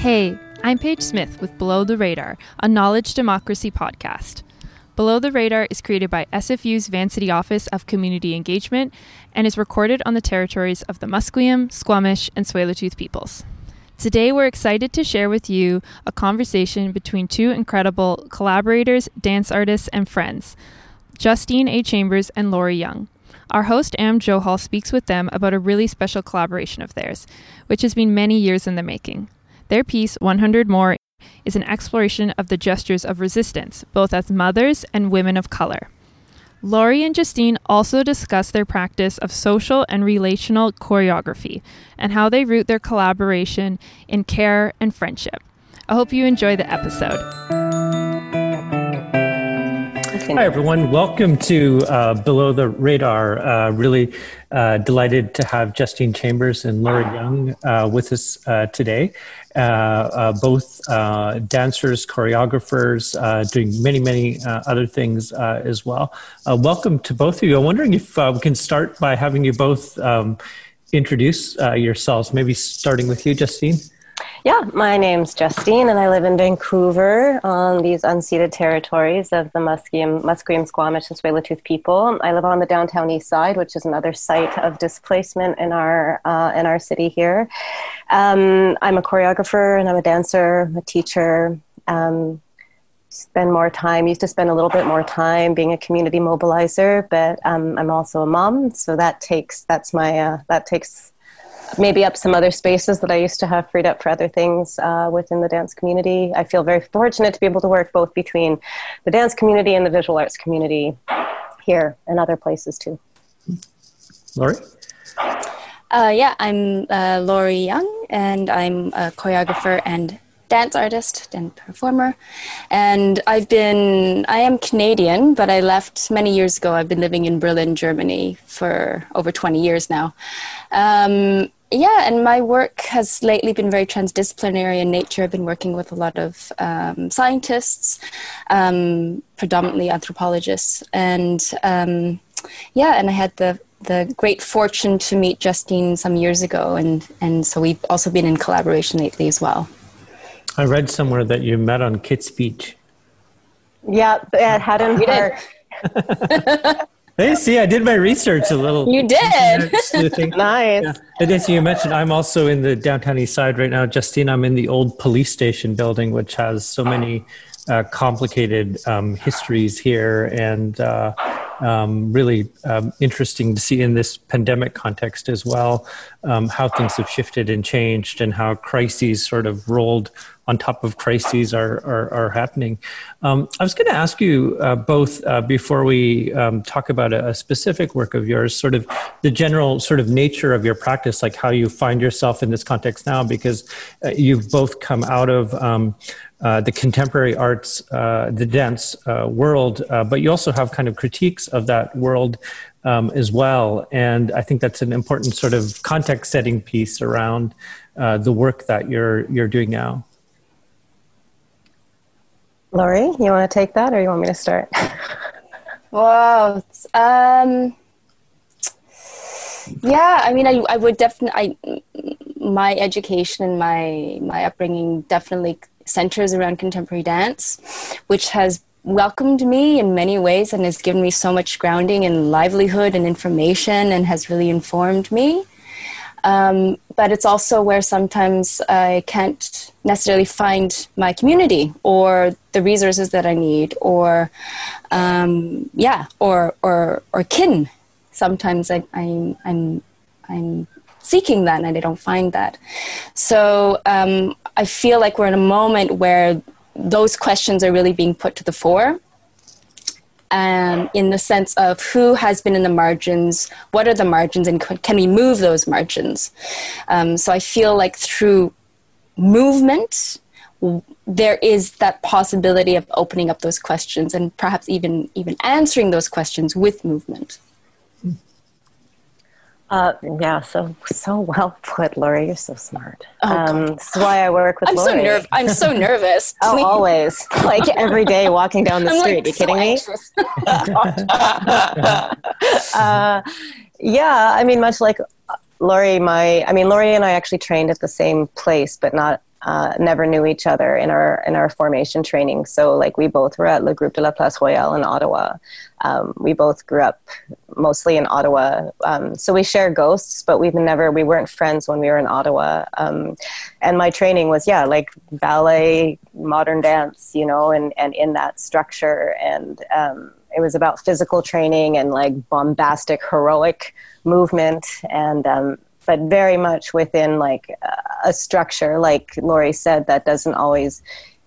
Hey, I'm Paige Smith with Below the Radar, a knowledge democracy podcast. Below the Radar is created by SFU's Vancity Office of Community Engagement and is recorded on the territories of the Musqueam, Squamish, and Tsleil-Waututh peoples. Today, we're excited to share with you a conversation between two incredible collaborators, dance artists, and friends, Justine A. Chambers and Laurie Young. Our host, Am Johal, speaks with them about a really special collaboration of theirs, which has been many years in the making. Their piece, 100 More, is an exploration of the gestures of resistance, both as mothers and women of color. Laurie and Justine also discuss their practice of social and relational choreography and how they root their collaboration in care and friendship. I hope you enjoy the episode. Hi, everyone. Welcome to uh, Below the Radar. Uh, really uh, delighted to have Justine Chambers and Laurie Young uh, with us uh, today. Uh, both dancers, choreographers, doing many, many other things as well. welcome to both of you. I'm wondering if we can start by having you both um, introduce yourselves, maybe starting with you, Justine. Yeah, my name's Justine, and I live in Vancouver on these unceded territories of the Musqueam, Musqueam Squamish, and Tsleil-Waututh people. I live on the downtown east side, which is another site of displacement in our uh, in our city here. Um, I'm a choreographer, and I'm a dancer, a teacher. Um, spend more time used to spend a little bit more time being a community mobilizer but um, i'm also a mom so that takes that's my uh, that takes maybe up some other spaces that I used to have freed up for other things uh, within the dance community. I feel very fortunate to be able to work both between the dance community and the visual arts community here and other places too. Laurie? Uh, yeah, I'm uh, Laurie Young, and I'm a choreographer and dance artist and performer. And I've been, I am Canadian, but I left many years ago. I've been living in Berlin, Germany for over 20 years now. Um, yeah, and my work has lately been very transdisciplinary in nature. I've been working with a lot of um, scientists, um, predominantly anthropologists, and um, yeah, and I had the the great fortune to meet Justine some years ago, and and so we've also been in collaboration lately as well. I read somewhere that you met on Kits Beach. Yeah, at Hadden Park. Hey, see, I did my research a little. You did. nice. Yeah. And as you mentioned, I'm also in the downtown east side right now. Justine, I'm in the old police station building, which has so many uh, complicated um, histories here and uh, um, really um, interesting to see in this pandemic context as well um, how things have shifted and changed and how crises sort of rolled on top of crises are, are, are happening. Um, I was going to ask you uh, both uh, before we um, talk about a, a, specific work of yours, sort of the general sort of nature of your practice, like how you find yourself in this context now, because uh, you've both come out of um, uh, the contemporary arts, uh, the dance uh, world, uh, but you also have kind of critiques of that world um, as well. And I think that's an important sort of context setting piece around uh, the work that you're you're doing now. Laurie, you want to take that, or you want me to start? Wow. Um, yeah, I mean, I, I would definitely, my education and my, my upbringing definitely centers around contemporary dance, which has welcomed me in many ways and has given me so much grounding and livelihood and information and has really informed me. Um, but it's also where sometimes I can't necessarily find my community or the resources that I need, or um, yeah, or or or kin. Sometimes I, I, I'm I'm seeking that and they don't find that. So um, I feel like we're in a moment where those questions are really being put to the fore. Um, in the sense of who has been in the margins, what are the margins, and can we move those margins? Um, so I feel like through movement, there is that possibility of opening up those questions and perhaps even even answering those questions with movement. Uh, yeah, so so well put, Laurie. You're so smart. Oh, um, that's why I work with I'm Laurie. So nerv- I'm so nervous. oh, always. Like every day walking down the I'm street. Like, you kidding so me? uh, yeah, I mean, much like Laurie, my, I mean, Laurie and I actually trained at the same place, but not uh, never knew each other in our in our formation training. So like we both were at Le Groupe de la Place Royale in Ottawa. Um, we both grew up mostly in Ottawa. Um, so we share ghosts, but we've never we weren't friends when we were in Ottawa. Um, and my training was yeah like ballet, modern dance, you know, and and in that structure and. Um, it was about physical training and like bombastic heroic movement and um, but very much within like a structure, like Laurie said, that doesn't always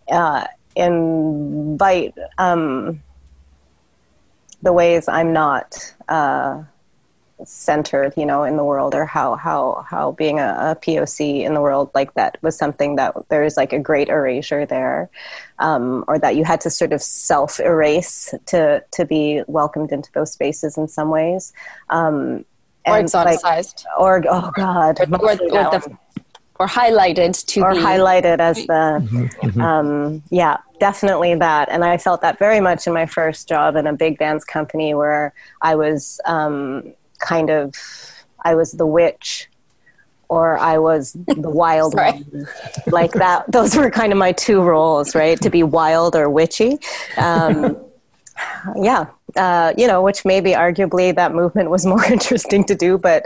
uh, invite um, the ways I'm not uh, centered, you know, in the world, or how how how being a, a, POC in the world like that was something that there is like a great erasure there, um, or that you had to sort of self erase to to be welcomed into those spaces in some ways. Um, or exoticized, like, or oh god, or, or, the, or highlighted to or be. highlighted as the mm-hmm, mm-hmm. Um, yeah definitely that. And i felt that very much in my first job in a big dance company where i was um, kind of i was the witch or i was the wild one. Like that those were kind of my two roles right? To be wild or witchy. Um, yeah uh, you know, which maybe arguably that movement was more interesting to do, but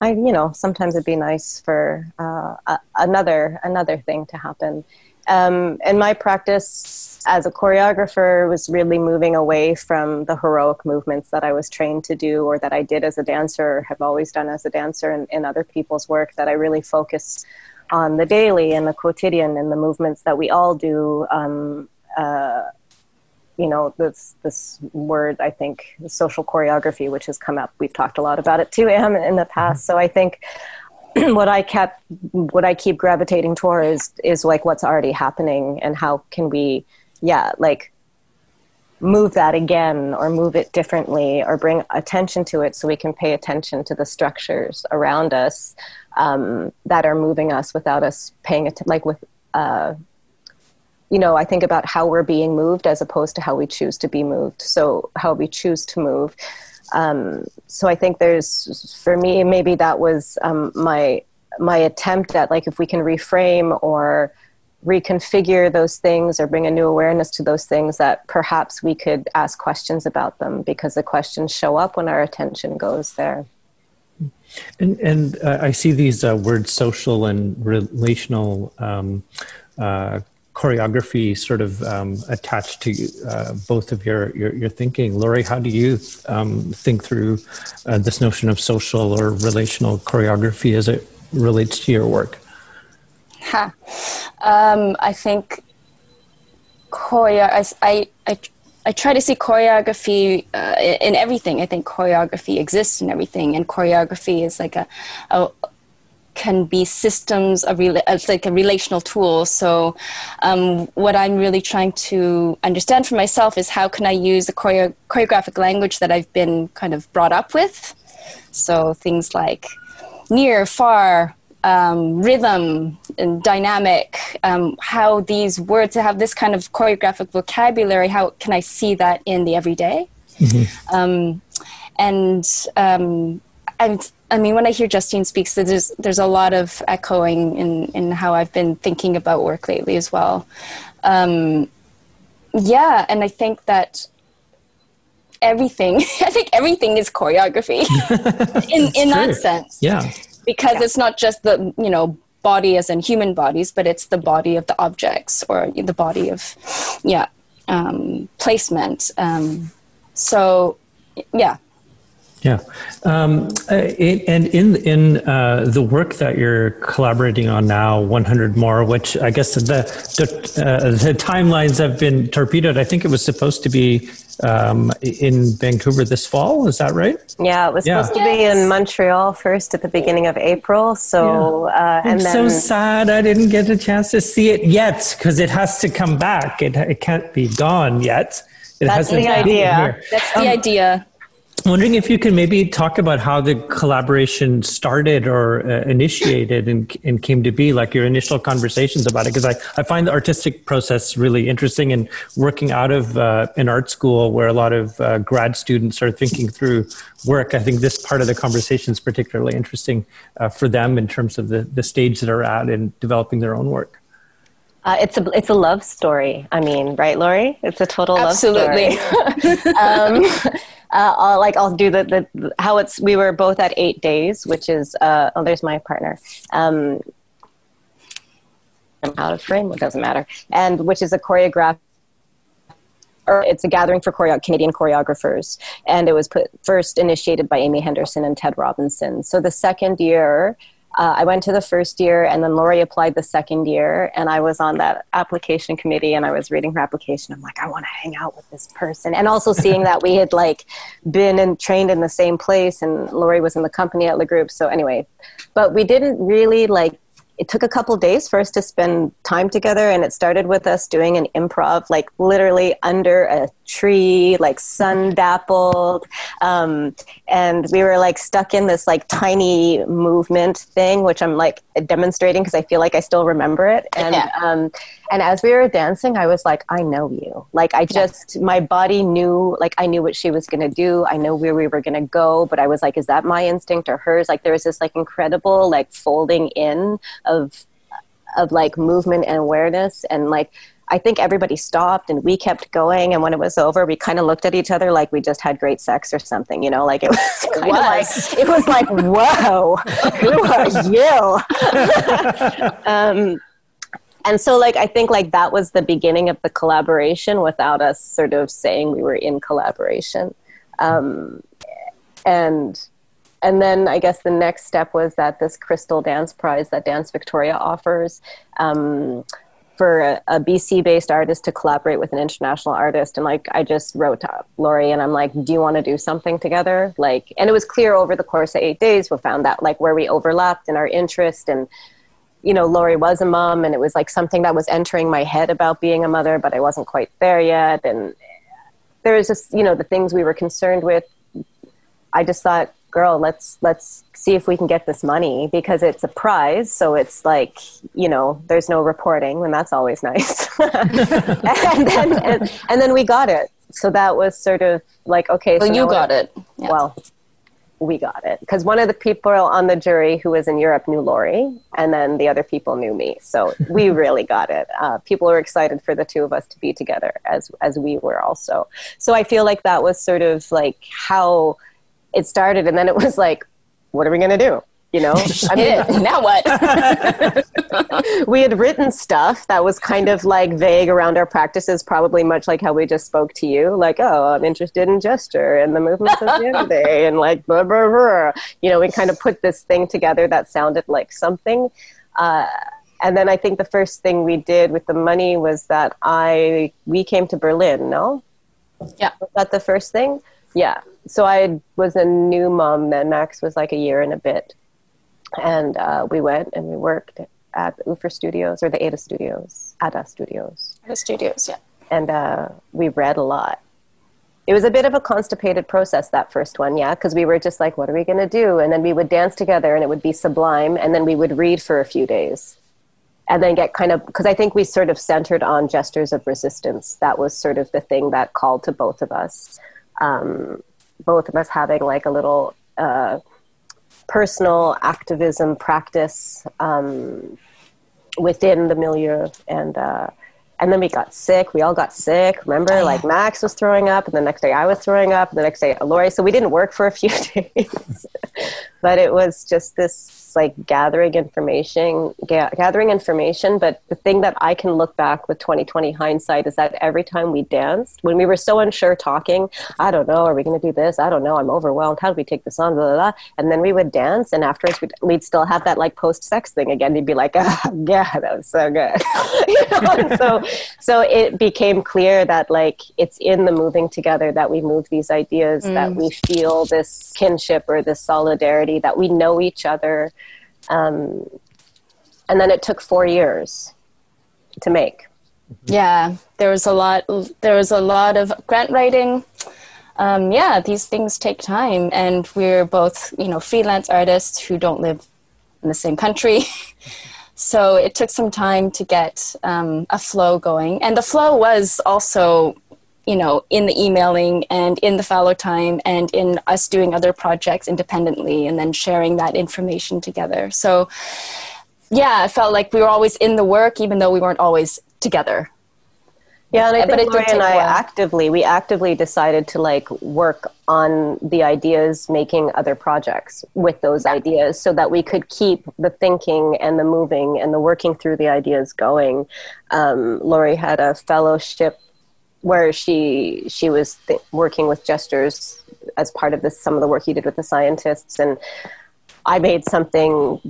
I, you know, sometimes it'd be nice for uh, a, another another thing to happen. Um, and my practice as a choreographer was really moving away from the heroic movements that I was trained to do or that I did as a dancer or have always done as a dancer in, in other people's work, that I really focus on the daily and the quotidian and the movements that we all do um, uh, you know this this word i think social choreography which has come up we've talked a lot about it too Am, in the past. So i think what i kept what i keep gravitating toward is is like what's already happening and how can we yeah like move that again or move it differently or bring attention to it so we can pay attention to the structures around us um, that are moving us without us paying it like with uh, you know, I think about how we're being moved as opposed to how we choose to be moved. So, how we choose to move. Um, so, I think there's, for me, maybe that was um, my my attempt at like if we can reframe or reconfigure those things or bring a new awareness to those things that perhaps we could ask questions about them because the questions show up when our attention goes there. And, and uh, I see these uh, words social and relational um, uh, choreography sort of um, attached to uh, both of your, your, your thinking. Laurie, how do you um, think through uh, this notion of social or relational choreography as it relates to your work? Ha. Um, I think choreo. I, I, I, I try to see choreography uh, in everything. I think choreography exists in everything, and choreography is like a, a can be systems of rela- it's like a relational tool. So um, what i'm really trying to understand for myself is how can i use the choreo- choreographic language that i've been kind of brought up with? So things like near far um, rhythm and dynamic um, how these words have this kind of choreographic vocabulary how can i see that in the everyday? Mm-hmm. Um, and um, I'm, I mean, when I hear Justine speaks, there's there's a lot of echoing in in how I've been thinking about work lately as well. Um, yeah, and I think that everything, I think everything is choreography in in that sense. Yeah, because yeah. it's not just the you know body as in human bodies, but it's the body of the objects or the body of yeah um, placement. Um, so yeah yeah, um, uh, and in in uh, the work that you're collaborating on now, 100 more, which I guess the the, uh, the timelines have been torpedoed. I think it was supposed to be um, in Vancouver this fall. Is that right? Yeah, it was yeah. supposed to be in Montreal first at the beginning of April. So, yeah. uh, and I'm then, so sad I didn't get a chance to see it yet because it has to come back. It it can't be gone yet. It That's the idea. That's the um, idea wondering if you can maybe talk about how the collaboration started or uh, initiated and, and came to be like your initial conversations about it because I, I find the artistic process really interesting and working out of uh, an art school where a lot of uh, grad students are thinking through work i think this part of the conversation is particularly interesting uh, for them in terms of the, the stage that they're at in developing their own work Uh, it's a it's a love story. I mean, right, Laurie? It's a total Absolutely. love story. um, uh, I'll, like I'll do the, the how it's. We were both at eight days, which is uh, oh, there's my partner. Um, I'm out of frame. It doesn't matter. And which is a choreograph. Or it's a gathering for choreo- Canadian choreographers, and it was put first initiated by Amy Henderson and Ted Robinson. So the second year, uh, I went to the first year, and then Laurie applied the second year, and I was on that application committee, and I was reading her application. I'm like, I want to hang out with this person, and also seeing that we had like been and trained in the same place, and Laurie was in the company at the group. So anyway, but we didn't really like it took a couple days for us to spend time together and it started with us doing an improv like literally under a tree like sun dappled um, and we were like stuck in this like tiny movement thing which i'm like demonstrating because i feel like i still remember it. And Yeah. um, and as we were dancing i was like i know you. Like i just my body knew like i knew what she was going to do. I know where we were going to go but i was like is that my instinct or hers? Like there was this like incredible like folding in of of like movement and awareness and like I think everybody stopped and we kept going. And when it was over we kind of looked at each other like we just had great sex or something you know like it was kind of like it was like whoa who are you? Um, and so like I think like that was the beginning of the collaboration without us sort of saying we were in collaboration. Um, and and then I guess the next step was that this Crystal Dance Prize that Dance Victoria offers um, for a, a BC based artist to collaborate with an international artist. And like, I just wrote to Laurie and I'm like, do you want to do something together? Like, and it was clear over the course of eight days, we found that like where we overlapped in our interest and you know, Laurie was a mom, and it was like something that was entering my head about being a mother, but I wasn't quite there yet. And there was just, you know, the things we were concerned with. I just thought, girl, let's let's see if we can get this money because it's a prize. So it's like, you know, there's no reporting, and that's always nice. and then and, and then we got it. So that was sort of like, okay, Well, so you got it. Yeah. well, we got it because one of the people on the jury who was in Europe knew Laurie, and then the other people knew me. So we really got it. Uh, people were excited for the two of us to be together, as as we were also. So I feel like that was sort of like how it started, and then it was like, what are we going to do? You know, I mean, now what? we had written stuff that was kind of like vague around our practices, probably much like how we just spoke to you, like, oh, I'm interested in gesture and the movements of the other day, and like, blah, blah, blah. You know, we kind of put this thing together that sounded like something. Uh, and then I think the first thing we did with the money was that I we came to Berlin. No, yeah. was that the first thing? Yeah. So I was a new mom then. Max was like a year and a bit. And uh, we went and we worked at the Uferstudios or the Ada Studios, Ada Studios. The studios, yeah. And uh, we read a lot. It was a bit of a constipated process, that first one, yeah, because we were just like, what are we going to do? And then we would dance together and it would be sublime. And then we would read for a few days and then get kind of because I think we sort of centered on gestures of resistance. That was sort of the thing that called to both of us. Um, both of us having like a little uh, personal activism practice um, within the milieu, and uh, and then we got sick. We all got sick. Remember, like Max was throwing up, and the next day I was throwing up, and the next day Laurie. So we didn't work for a few days, but it was just this like gathering information, ga- gathering information. But the thing that I can look back with 2020 hindsight is that every time we danced, when we were so unsure talking, I don't know, are we going to do this? I don't know. I'm overwhelmed. How do we take this on? Blah, blah, blah. And then we would dance, and afterwards we'd, we'd still have that like post sex thing again. You'd be like, ah, yeah, that was so good. you know? And so, so it became clear that like it's in the moving together that we move these ideas, that we feel this kinship or this solidarity, that we know each other. Um, and then it took four years to make. yeah there was a lot there was a lot of grant writing. Um, yeah these things take time and we're both you know freelance artists who don't live in the same country. So it took some time to get um, a flow going. And the flow was also you know in the emailing and in the fallow time and in us doing other projects independently and then sharing that information together so yeah, I felt like we were always in the work, even though we weren't always together. Yeah, and I But think it Laurie and I actively, we actively decided to like work on the ideas, making other projects with those ideas, so that we could keep the thinking and the moving and the working through the ideas going. Um, Laurie had a fellowship where she she was th- working with gestures as part of this some of the work he did with the scientists, and I made something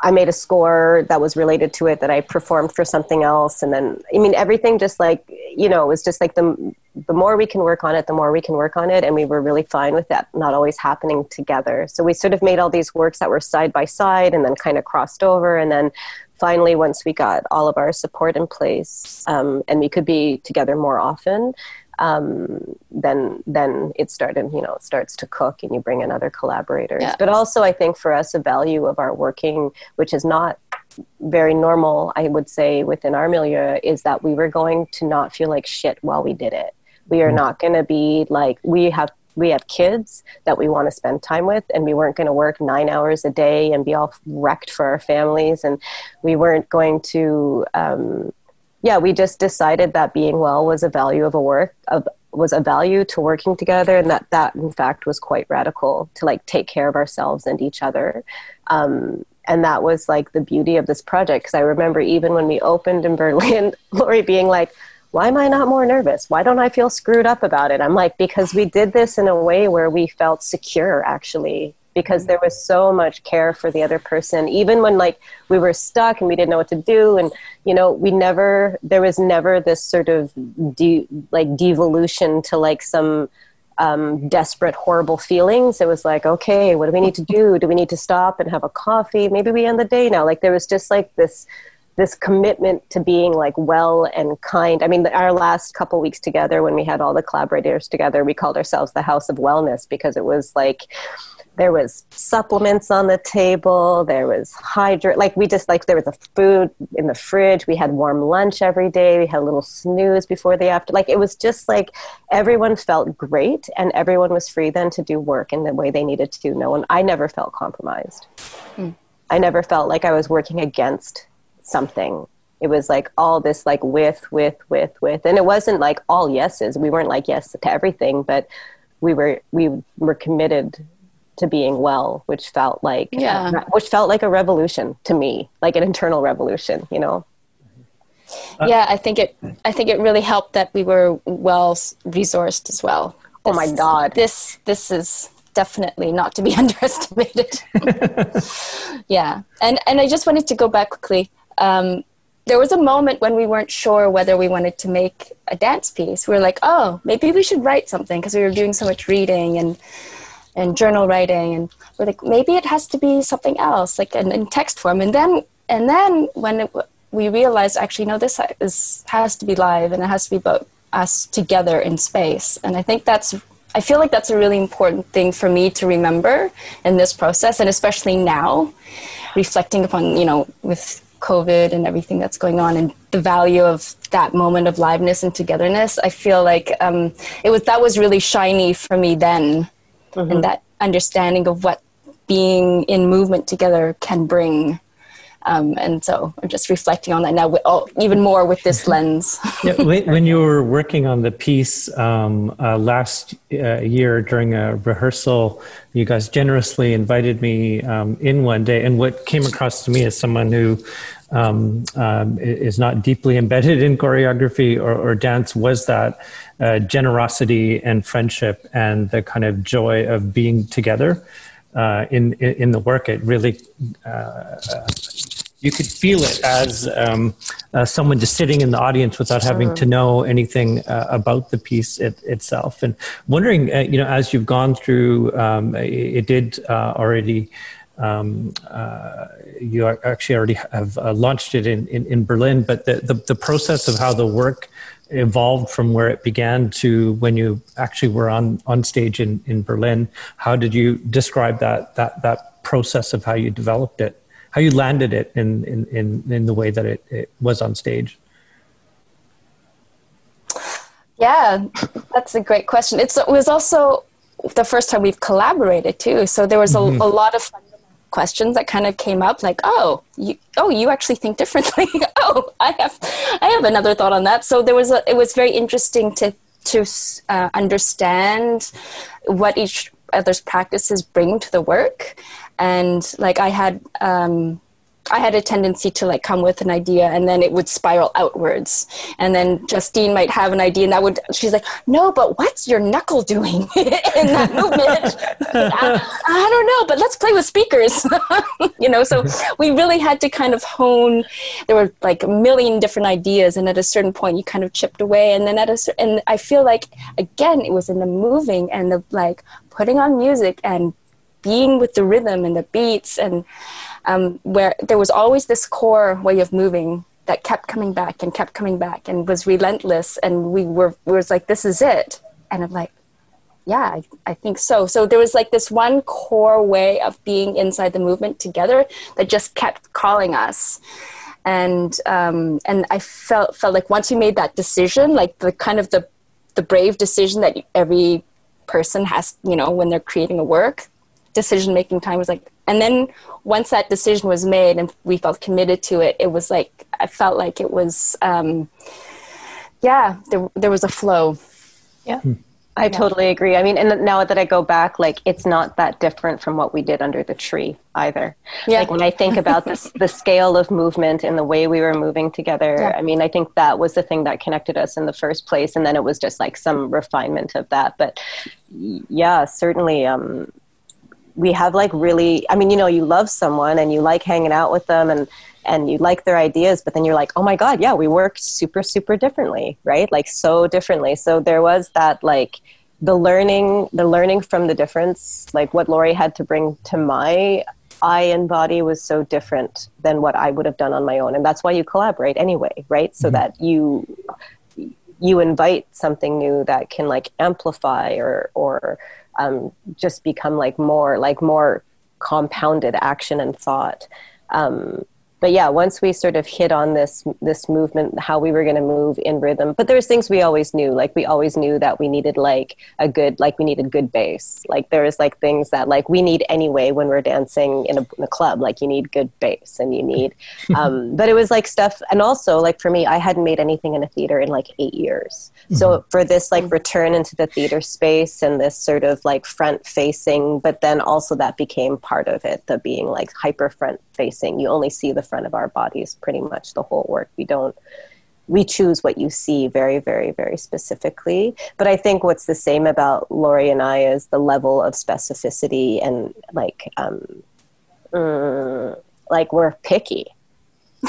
I made a score that was related to it that I performed for something else, and then I mean everything just like you know it was just like the the more we can work on it, the more we can work on it, and we were really fine with that not always happening together. So we sort of made all these works that were side by side, and then kind of crossed over, and then finally once we got all of our support in place, um, and we could be together more often. Um, then then it started you know it starts to cook and you bring in other collaborators Yeah. but also i think for us a value of our working which is not very normal i would say within our milieu is that we were going to not feel like shit while we did it we are not going to be like we have we have kids that we want to spend time with and we weren't going to work nine hours a day and be all wrecked for our families and we weren't going to um, yeah, we just decided that being well was a value of a work of was a value to working together, and that that in fact was quite radical to like take care of ourselves and each other. Um, and that was like the beauty of this project because I remember even when we opened in Berlin, Laurie being like, "Why am I not more nervous? Why don't I feel screwed up about it?" I'm like, "Because we did this in a way where we felt secure, actually." Because there was so much care for the other person, even when like we were stuck and we didn't know what to do, and you know, we never there was never this sort of de- like devolution to like some um, desperate, horrible feelings. It was like, okay, what do we need to do? Do we need to stop and have a coffee? Maybe we end the day now. Like there was just like this this commitment to being like well and kind. I mean, our last couple weeks together, when we had all the collaborators together, we called ourselves the House of Wellness because it was like there was supplements on the table there was hydrate like we just like there was a food in the fridge. We had warm lunch every day. We had a little snooze before the after like it was just like everyone felt great and everyone was free then to do work in the way they needed to. No one i never felt compromised. Hmm. I never felt like i was working against something it was like all this like with with with with and it wasn't like all yeses we weren't like yes to everything but we were we were committed to being well which felt like Yeah. which felt like a revolution to me like an internal revolution you know uh, yeah, I think it. I think it really helped that we were well resourced as well. Oh my God. This this is definitely not to be underestimated. yeah, and and I just wanted to go back quickly. Um, there was a moment when we weren't sure whether we wanted to make a dance piece. We were like, oh, maybe we should write something because we were doing so much reading and and journal writing. And we're like maybe it has to be something else like in, in text form. And then and then when it, we realized actually no this is has to be live and it has to be both us together in space. And i think that's i feel like that's a really important thing for me to remember in this process and especially now reflecting upon you know with covid and everything that's going on and the value of that moment of liveness and togetherness i feel like um, it was that was really shiny for me then and that understanding of what being in movement together can bring. Um, and so I'm just reflecting on that now, with, oh, even more with this lens. yeah, when, you were working on the piece um, uh, last uh, year during a rehearsal, you guys generously invited me um, in one day. And what came across to me as someone who um, um, is not deeply embedded in choreography or, or dance was that uh, generosity and friendship and the kind of joy of being together uh, in, in in the work. It really you could feel it as um, uh, someone just sitting in the audience without having to know anything uh, about the piece it, itself. And wondering, uh, you know, as you've gone through, um, it, it did uh, already. Um, uh, you actually already have uh, launched it in, in, in Berlin, but the, the, the process of how the work evolved from where it began to when you actually were on, on stage in, in Berlin, how did you describe that, that, that process of how you developed it? How you landed it in in in, in the way that it, it was on stage? Yeah, that's a great question. It's, it was also the first time we've collaborated too. So there was a, a lot of questions that kind of came up like oh you oh you actually think differently? Oh i have i have another thought on that. So there was a it was very interesting to to uh, understand what each other's practices bring to the work and like i had um I had a tendency to like come with an idea and then it would spiral outwards. And then Justine might have an idea and that would, she's like, no, but what's your knuckle doing in that movement? I, I, don't know, but let's play with speakers. you know, so we really had to kind of hone, there were like a million different ideas. And at a certain point you kind of chipped away. And then at a certain, and I feel like, again, it was in the moving and the like putting on music and being with the rhythm and the beats and, um, where there was always this core way of moving that kept coming back and kept coming back and was relentless. And we were we was like this is it. And i'm like yeah I, I think so. So there was like this one core way of being inside the movement together that just kept calling us. And um, and i felt felt like once we made that decision like the kind of the the brave decision that every person has you know when they're creating a work decision making time was like and then once that decision was made and we felt committed to it it was like i felt like it was um, yeah there, there was a flow yeah I yeah. totally agree. I mean, and now that I go back, like it's not that different from what we did under the tree either. Yeah. Like when I think about this, the scale of movement and the way we were moving together, yeah. I mean, I think that was the thing that connected us in the first place. And then it was just like some refinement of that. But yeah, certainly, um, we have like really i mean you know you love someone and you like hanging out with them and and you like their ideas but then you're like oh my god yeah we work super super differently right? Like so differently. So there was that like the learning the learning from the difference like what laurie had to bring to my eye and body was so different than what i would have done on my own. And that's why you collaborate anyway right? So mm-hmm. that you you invite something new that can like amplify or or um, just become like more like more compounded action and thought. Um, but yeah, once we sort of hit on this this movement, how we were going to move in rhythm. But there's things we always knew, like we always knew that we needed like a good, like we needed good bass. Like there was like things that like we need anyway when we're dancing in a, in a club. Like you need good bass, and you need. Um, but it was like stuff, and also like for me, I hadn't made anything in a theater in like eight years. Mm-hmm. So for this like return into the theater space and this sort of like front facing, but then also that became part of it, the being like hyper front facing. You only see the front of our bodies pretty much the whole work. We don't we choose what you see very, very, very specifically. But I think what's the same about Laurie and I is the level of specificity and like, um, mm, like we're picky.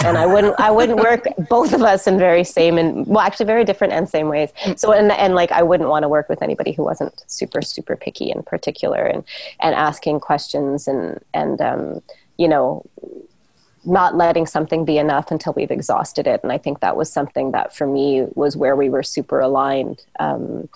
and I wouldn't, I wouldn't work both of us in very same and well, actually very different and same ways. So, and, and like, I wouldn't want to work with anybody who wasn't super, super picky in particular and, and asking questions and, and, um, you know, not letting something be enough until we've exhausted it. And I think that was something that for me was where we were super aligned. Um,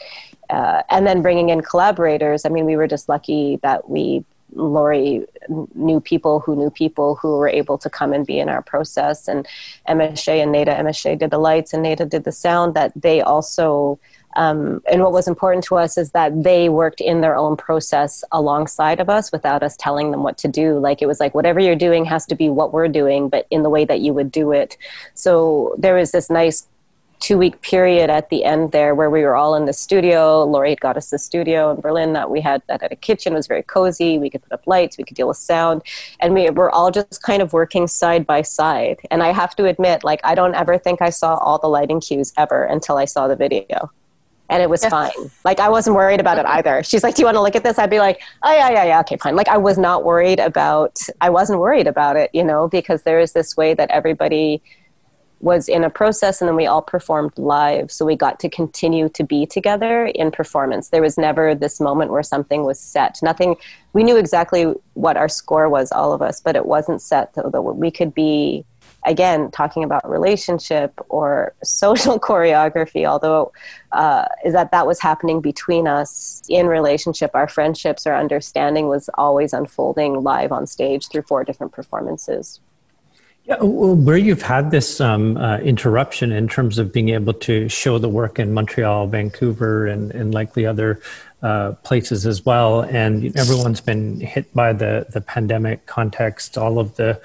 uh, and then bringing in collaborators. I mean, we were just lucky that we, Laurie, knew people who knew people who were able to come and be in our process. And Emma Shea and Nada, Emma Shea did the lights and Nada did the sound, that they also um, and what was important to us is that they worked in their own process alongside of us without us telling them what to do. Like it was like, whatever you're doing has to be what we're doing, but in the way that you would do it. So there was this nice two week period at the end there where we were all in the studio. Lori had got us the studio in Berlin that we had that had a kitchen, it was very cozy. We could put up lights, we could deal with sound. And we were all just kind of working side by side. And I have to admit, like, I don't ever think I saw all the lighting cues ever until I saw the video and it was fine. Like I wasn't worried about it either. She's like, "Do you want to look at this?" I'd be like, "Oh yeah, yeah, yeah, okay, fine." Like I was not worried about. I wasn't worried about it, you know, because there is this way that everybody was in a process, and then we all performed live, so we got to continue to be together in performance. There was never this moment where something was set. Nothing. We knew exactly what our score was, all of us, but it wasn't set. Though we could be again talking about relationship or social choreography although uh, is that that was happening between us in relationship our friendships our understanding was always unfolding live on stage through four different performances yeah, well, where you've had this um, uh, interruption in terms of being able to show the work in Montreal, Vancouver, and, and likely other uh, places as well. And everyone's been hit by the, the pandemic context, all of the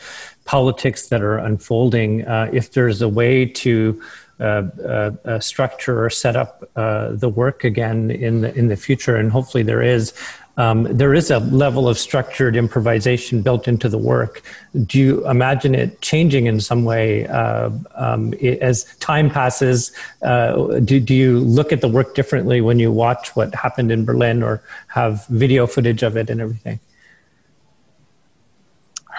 politics that are unfolding. Uh, if there's a way to uh, uh, uh, structure or set up the work again in the in the future, and hopefully there is um, there is a level of structured improvisation built into the work. Do you imagine it changing in some way uh, um, it, as time passes? Uh, do, do you look at the work differently when you watch what happened in Berlin or have video footage of it and everything?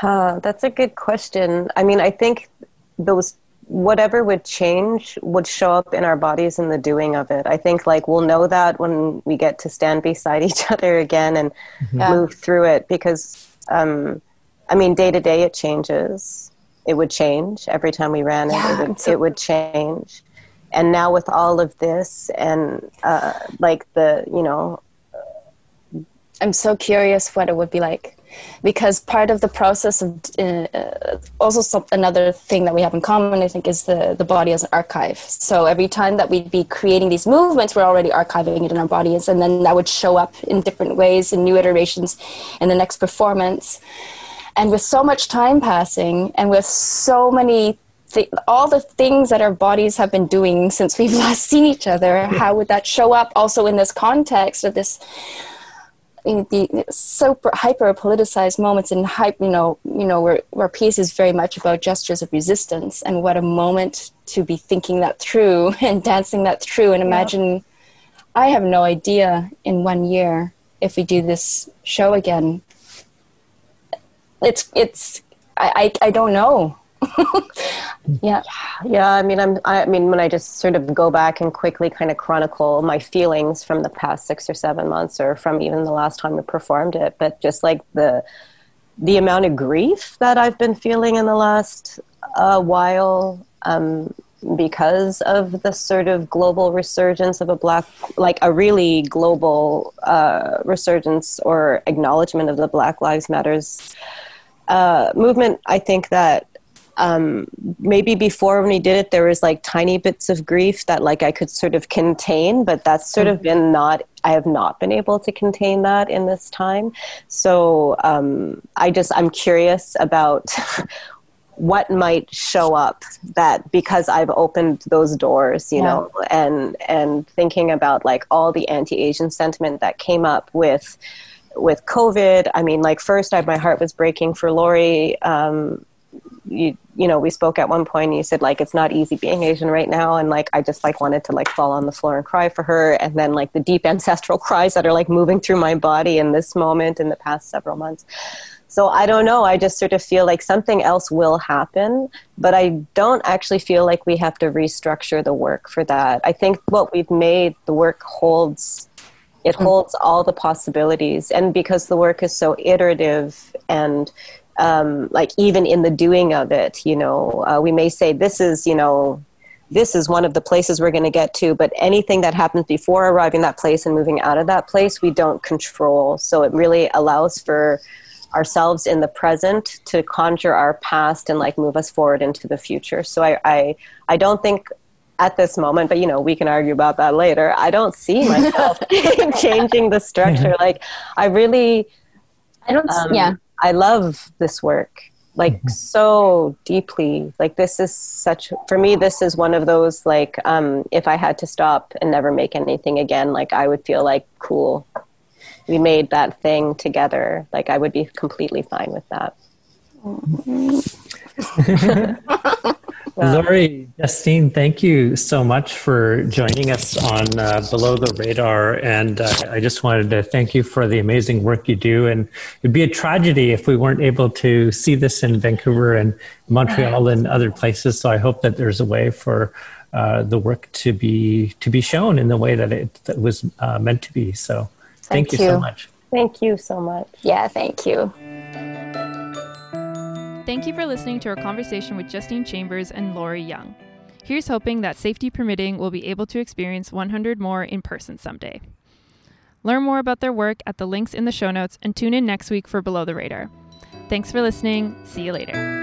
Uh, that's a good question. I mean, I think those whatever would change would show up in our bodies in the doing of it. I think like we'll know that when we get to stand beside each other again and mm-hmm. move through it because um, I mean day to day it changes. It would change every time we ran yeah, it. It would, so- it would change. And now with all of this and uh, like the you know, I'm so curious what it would be like because part of the process of uh, also some, another thing that we have in common i think is the, the body as an archive. So every time that we'd be creating these movements we're already archiving it in our bodies and then that would show up in different ways in new iterations in the next performance. And with so much time passing and with so many th- all the things that our bodies have been doing since we've last seen each other how would that show up also in this context of this the super hyper politicized moments and hype, you know, you know, where where peace is very much about gestures of resistance, and what a moment to be thinking that through and dancing that through, and imagine. Yeah. I have no idea in one year if we do this show again. It's it's I I, I don't know. yeah. Yeah i mean i'm i mean when i just sort of go back and quickly kind of chronicle my feelings from the past six or seven months or from even the last time we performed it but just like the the amount of grief that i've been feeling in the last uh, while um, because of the sort of global resurgence of a black like a really global uh, resurgence or acknowledgement of the black lives matters uh, movement i think that um, maybe before when we did it there was like tiny bits of grief that like i could sort of contain but that's sort mm-hmm. of been not i have not been able to contain that in this time so um, i just i'm curious about what might show up that because I've opened those doors, you yeah. know, and and thinking about like all the anti-Asian sentiment that came up with with COVID. I mean, like first, I my heart was breaking for Laurie. Um, you you know we spoke at one point and you said like it's not easy being asian right now. And like i just like wanted to like fall on the floor and cry for her. And then like the deep ancestral cries that are like moving through my body in this moment in the past several months. So i don't know. I just sort of feel like something else will happen. But i don't actually feel like we have to restructure the work for that. I think what we've made the work holds it mm. holds all the possibilities. And because the work is so iterative and um, like even in the doing of it, you know, uh, we may say this is, you know, this is one of the places we're going to get to, but anything that happens before arriving that place and moving out of that place, we don't control. So it really allows for ourselves in the present to conjure our past and like move us forward into the future. So I, I, I don't think at this moment, but you know, we can argue about that later. I don't see myself changing the structure. Like I really, I don't, um, yeah. I love this work like mm-hmm. so deeply. Like this is such for me. This is one of those like um, if I had to stop and never make anything again, like I would feel like cool. We made that thing together. Like I would be completely fine with that. Laurie, Justine, thank you so much for joining us on uh, Below the Radar. And uh, I just wanted to thank you for the amazing work you do. And it'd be a tragedy if we weren't able to see this in Vancouver and Montreal and other places. So I hope that there's a way for uh, the work to be to be shown in the way that it that was uh, meant to be. So thank, thank you. you so much. Thank you so much. Yeah, thank you. Thank you for listening to our conversation with Justine Chambers and Laurie Young. Here's hoping that safety permitting will be able to experience 100 more in person someday. Learn more about their work at the links in the show notes and tune in next week for Below the Radar. Thanks for listening. See you later.